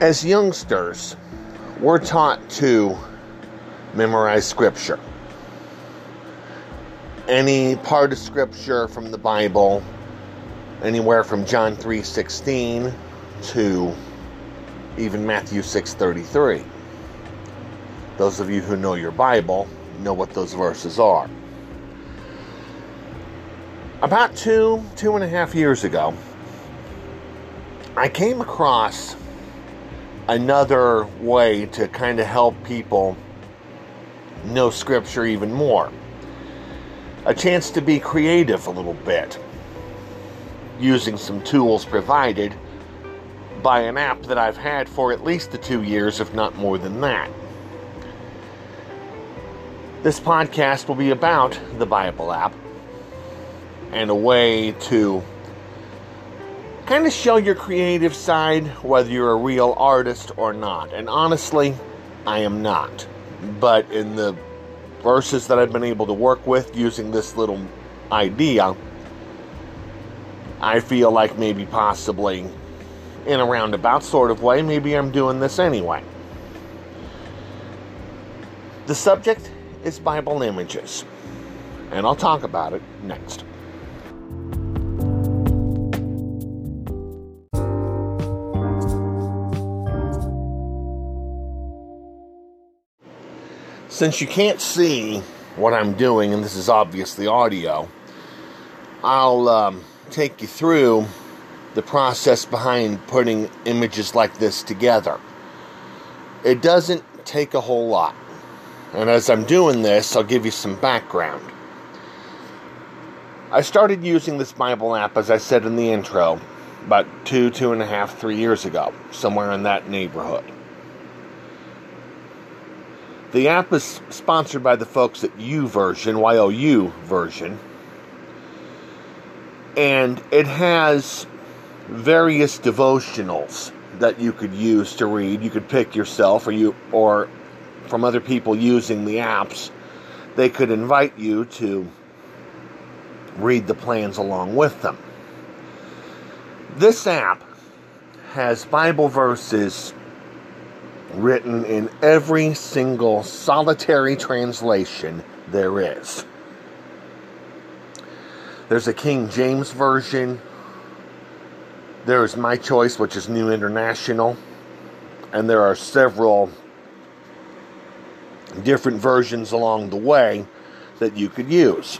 As youngsters, we're taught to memorize scripture. Any part of scripture from the Bible, anywhere from John 3:16 to even Matthew 6:33. Those of you who know your Bible know what those verses are. About two, two and a half years ago, I came across another way to kind of help people know Scripture even more. A chance to be creative a little bit using some tools provided by an app that I've had for at least the two years, if not more than that. This podcast will be about the Bible app and a way to kind of show your creative side, whether you're a real artist or not. And honestly, I am not. But in the verses that I've been able to work with using this little idea, I feel like maybe possibly in a roundabout sort of way, maybe I'm doing this anyway. The subject is Bible images, and I'll talk about it next. Since you can't see what I'm doing, and this is obviously audio, I'll um, take you through the process behind putting images like this together. It doesn't take a whole lot. And as I'm doing this, I'll give you some background. I started using this Bible app, as I said in the intro, about two, two and a half, three years ago, somewhere in that neighborhood. The app is sponsored by the folks at YouVersion, YOU version, and it has various devotionals that you could use to read. You could pick yourself, or you, or from other people using the apps. They could invite you to read the plans along with them. This app has Bible verses written in every single solitary translation there is. There's a King James Version. There is My Choice, which is New International. And there are several different versions along the way that you could use.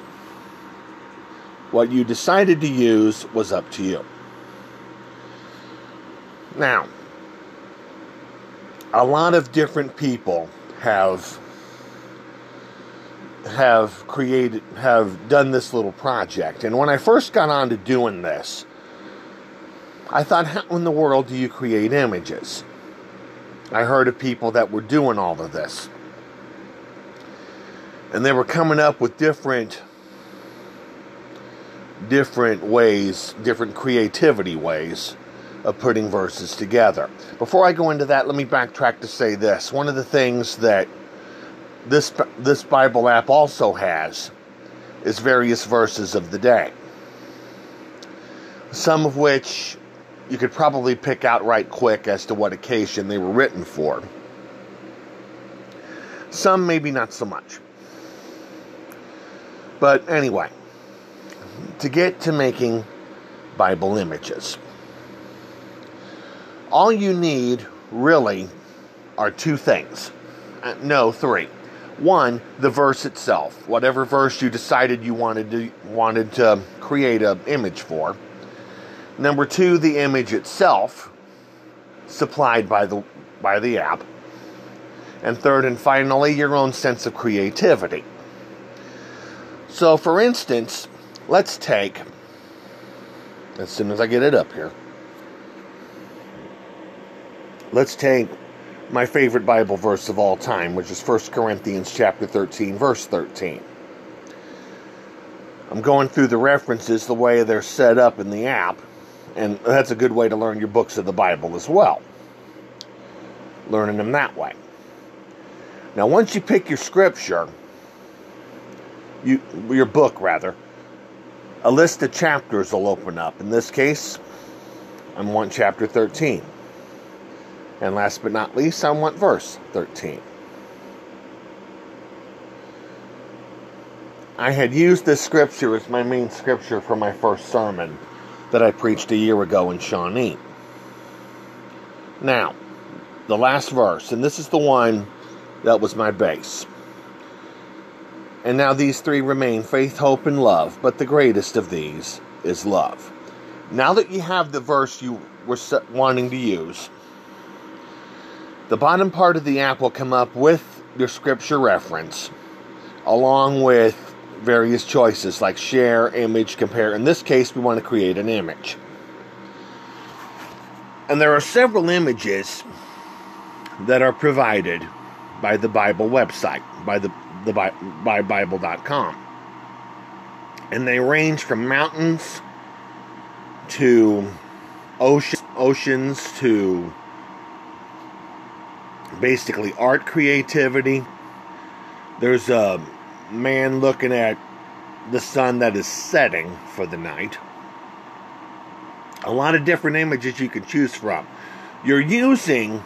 What you decided to use was up to you. Now, a lot of different people have have created have done this little project. And when i first got on to doing this i thought how in the world do you create images? I heard of people that were doing all of this. And they were coming up with different different ways different creativity ways of putting verses together. Before I go into that, let me backtrack to say this. One of the things that this this Bible app also has is various verses of the day. Some of which you could probably pick out right quick as to what occasion they were written for. Some maybe not so much. But anyway, to get to making Bible images all you need really are two things. Uh, no, three. One, the verse itself, whatever verse you decided you wanted to wanted to create an image for. Number two, the image itself, supplied by the by the app. And third and finally, your own sense of creativity. So, for instance, let's take, as soon as I get it up here, let's take my favorite Bible verse of all time, which is 1 Corinthians chapter 13, verse 13. I'm going through the references the way they're set up in the app, and that's a good way to learn your books of the Bible as well. Learning them that way. Now, once you pick your scripture, you your book rather, a list of chapters will open up. In this case, I'm on chapter 13. And last but not least, I want verse 13. I had used this scripture as my main scripture for my first sermon that I preached a year ago in Shawnee. Now, the last verse, and this is the one that was my base. And now these three remain faith, hope, and love, but the greatest of these is love. Now that you have the verse you were wanting to use, the bottom part of the app will come up with your scripture reference, along with various choices like share, image, compare. In this case, we want to create an image. And there are several images that are provided by the Bible website, by the, the by Bible.com. And they range from mountains to ocean, oceans to basically art creativity. There's a man looking at the sun that is setting for the night. A lot of different images you can choose from. You're using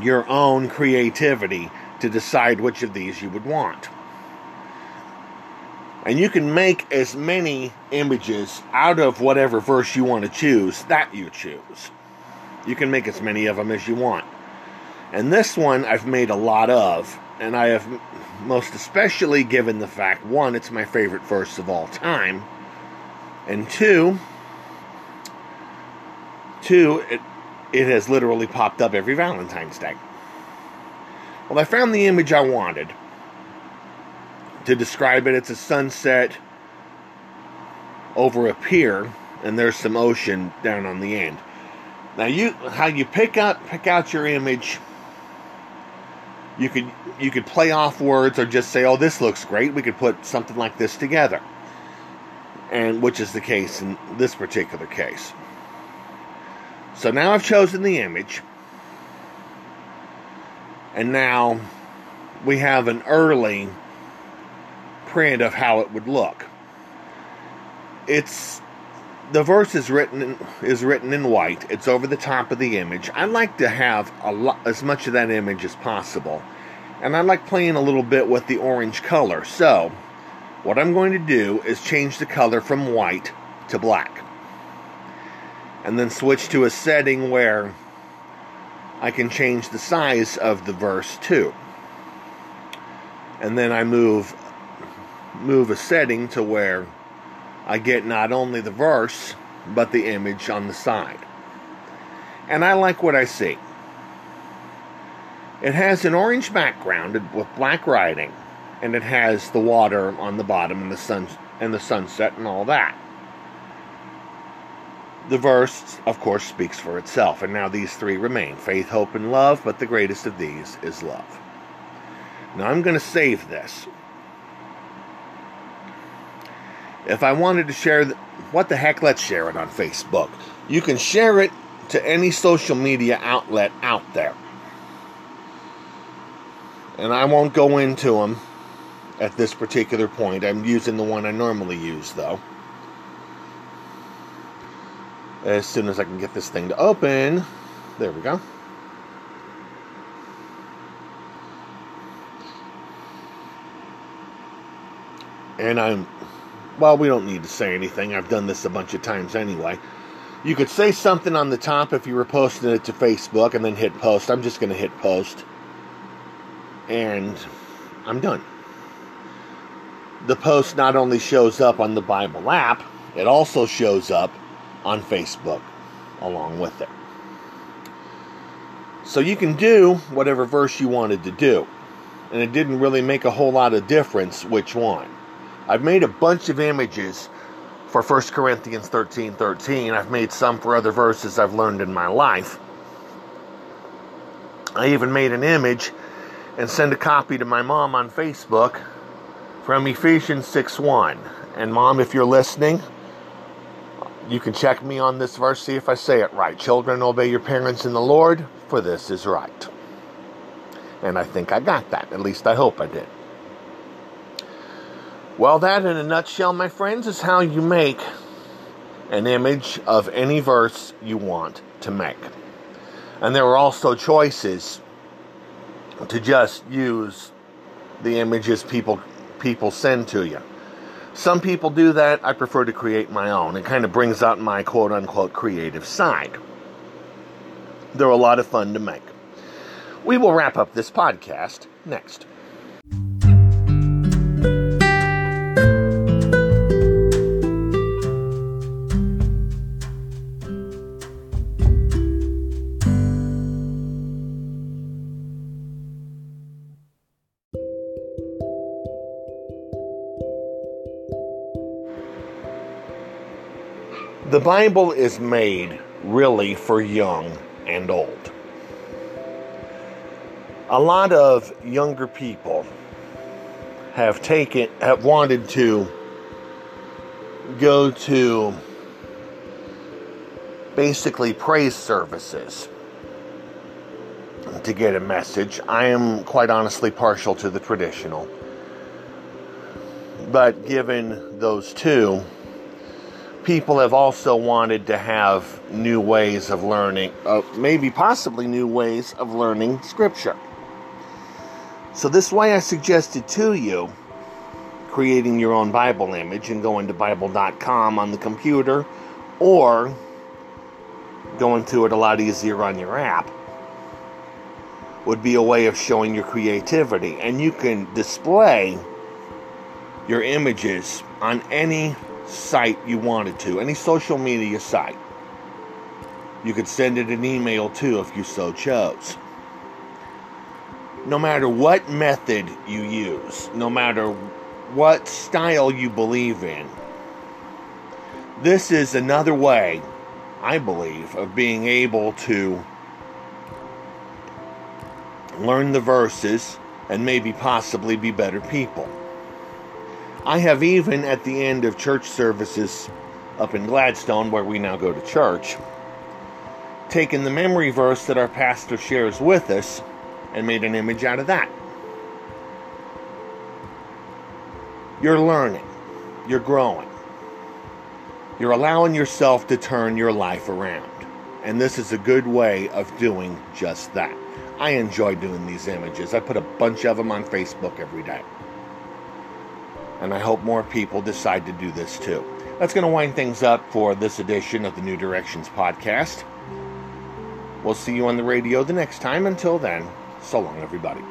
your own creativity to decide which of these you would want. And you can make as many images out of whatever verse you want to choose that you choose. You can make as many of them as you want. And this one I've made a lot of, and I have most especially given the fact one, it's my favorite verse of all time, and two, two, it it has literally popped up every Valentine's Day. Well, I found the image I wanted. To describe it, it's a sunset over a pier, and there's some ocean down on the end. Now, you how you pick out pick out your image. You could you could play off words or just say, "Oh, this looks great." We could put something like this together, and which is the case in this particular case. So now I've chosen the image. And now we have an early print of how it would look. It's the verse is written in, is written in white. It's over the top of the image. I like to have a lot, as much of that image as possible, and I like playing a little bit with the orange color. So, what I'm going to do is change the color from white to black and then switch to a setting where I can change the size of the verse too. And then I move move a setting to where I get not only the verse but the image on the side. And I like what I see. It has an orange background with black writing and it has the water on the bottom and the sun and the sunset and all that. The verse, of course, speaks for itself, and now these three remain faith, hope, and love, but the greatest of these is love. Now I'm going to save this. If I wanted to share, the, what the heck, let's share it on Facebook. You can share it to any social media outlet out there. And I won't go into them at this particular point. I'm using the one I normally use, though as soon as I can get this thing to open. There we go. And I'm, well, we don't need to say anything. I've done this a bunch of times anyway. You could say something on the top if you were posting it to Facebook and then hit post. I'm just going to hit post. And I'm done. The post not only shows up on the Bible app, it also shows up on Facebook along with it. So you can do whatever verse you wanted to do. And it didn't really make a whole lot of difference which one. I've made a bunch of images for 1 Corinthians 13 13. I've made some for other verses I've learned in my life. I even made an image and sent a copy to my mom on Facebook from Ephesians 6 1. And mom, if you're listening, you can check me on this verse, see if I say it right. Children, obey your parents in the Lord, for this is right. And I think I got that. At least I hope I did. Well, that in a nutshell, my friends, is how you make an image of any verse you want to make. And there are also choices to just use the images people people send to you. Some people do that. I prefer to create my own. It kind of brings out my quote unquote creative side. They're a lot of fun to make. We will wrap up this podcast next. The Bible is made really for young and old. A lot of younger people have taken have wanted to go to basically praise services to get a message. I am quite honestly partial to the traditional. But given those two, people have also wanted to have new ways of learning, uh, maybe possibly new ways of learning Scripture. So, this way I suggested to you creating your own Bible image and going to Bible.com on the computer or going to it a lot easier on your app would be a way of showing your creativity. And you can display your images on any site you wanted to, any social media site. You could send it an email too if you so chose. No matter what method you use, no matter what style you believe in, this is another way, I believe, of being able to learn the verses and maybe possibly be better people. I have even at the end of church services up in Gladstone, where we now go to church, taken the memory verse that our pastor shares with us and made an image out of that. You're learning, you're growing, you're allowing yourself to turn your life around. And this is a good way of doing just that. I enjoy doing these images. I put a bunch of them on Facebook every day. And I hope more people decide to do this too. That's going to wind things up for this edition of the New Directions podcast. We'll see you on the radio the next time. Until then, so long, everybody.